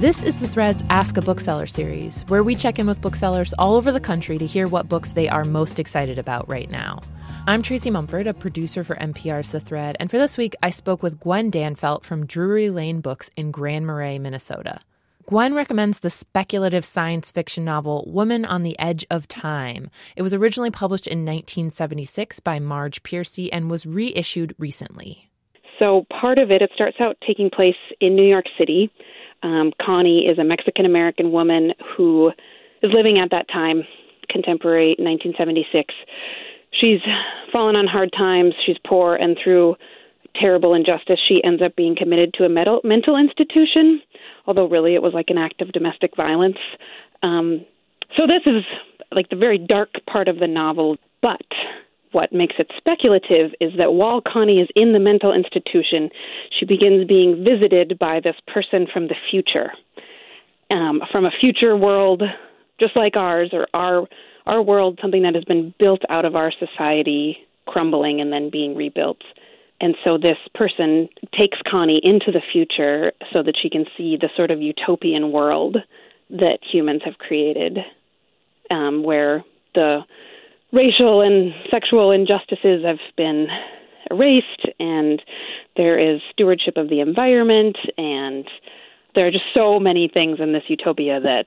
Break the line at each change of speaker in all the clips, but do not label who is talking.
This is the Threads Ask a Bookseller series, where we check in with booksellers all over the country to hear what books they are most excited about right now. I'm Tracy Mumford, a producer for MPR's The Thread, and for this week, I spoke with Gwen Danfelt from Drury Lane Books in Grand Marais, Minnesota. Gwen recommends the speculative science fiction novel Woman on the Edge of Time. It was originally published in 1976 by Marge Piercy and was reissued recently.
So, part of it, it starts out taking place in New York City um, Connie is a Mexican American woman who is living at that time, contemporary 1976. She's fallen on hard times. She's poor, and through terrible injustice, she ends up being committed to a mental mental institution. Although really, it was like an act of domestic violence. Um, so this is like the very dark part of the novel, but what makes it speculative is that while Connie is in the mental institution, she begins being visited by this person from the future, um, from a future world just like ours, or our our world, something that has been built out of our society, crumbling and then being rebuilt. And so this person takes Connie into the future so that she can see the sort of utopian world that humans have created, um, where the racial and sexual injustices have been erased and there is stewardship of the environment and there are just so many things in this utopia that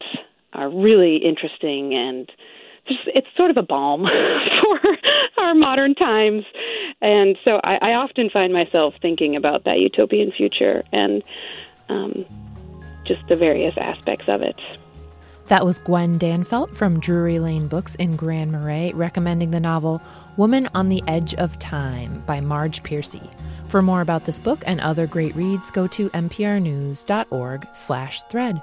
are really interesting and it's sort of a balm for our modern times and so I, I often find myself thinking about that utopian future and um, just the various aspects of it.
That was Gwen Danfelt from Drury Lane Books in Grand Marais recommending the novel Woman on the Edge of Time by Marge Piercy. For more about this book and other great reads, go to mprnews.org/thread.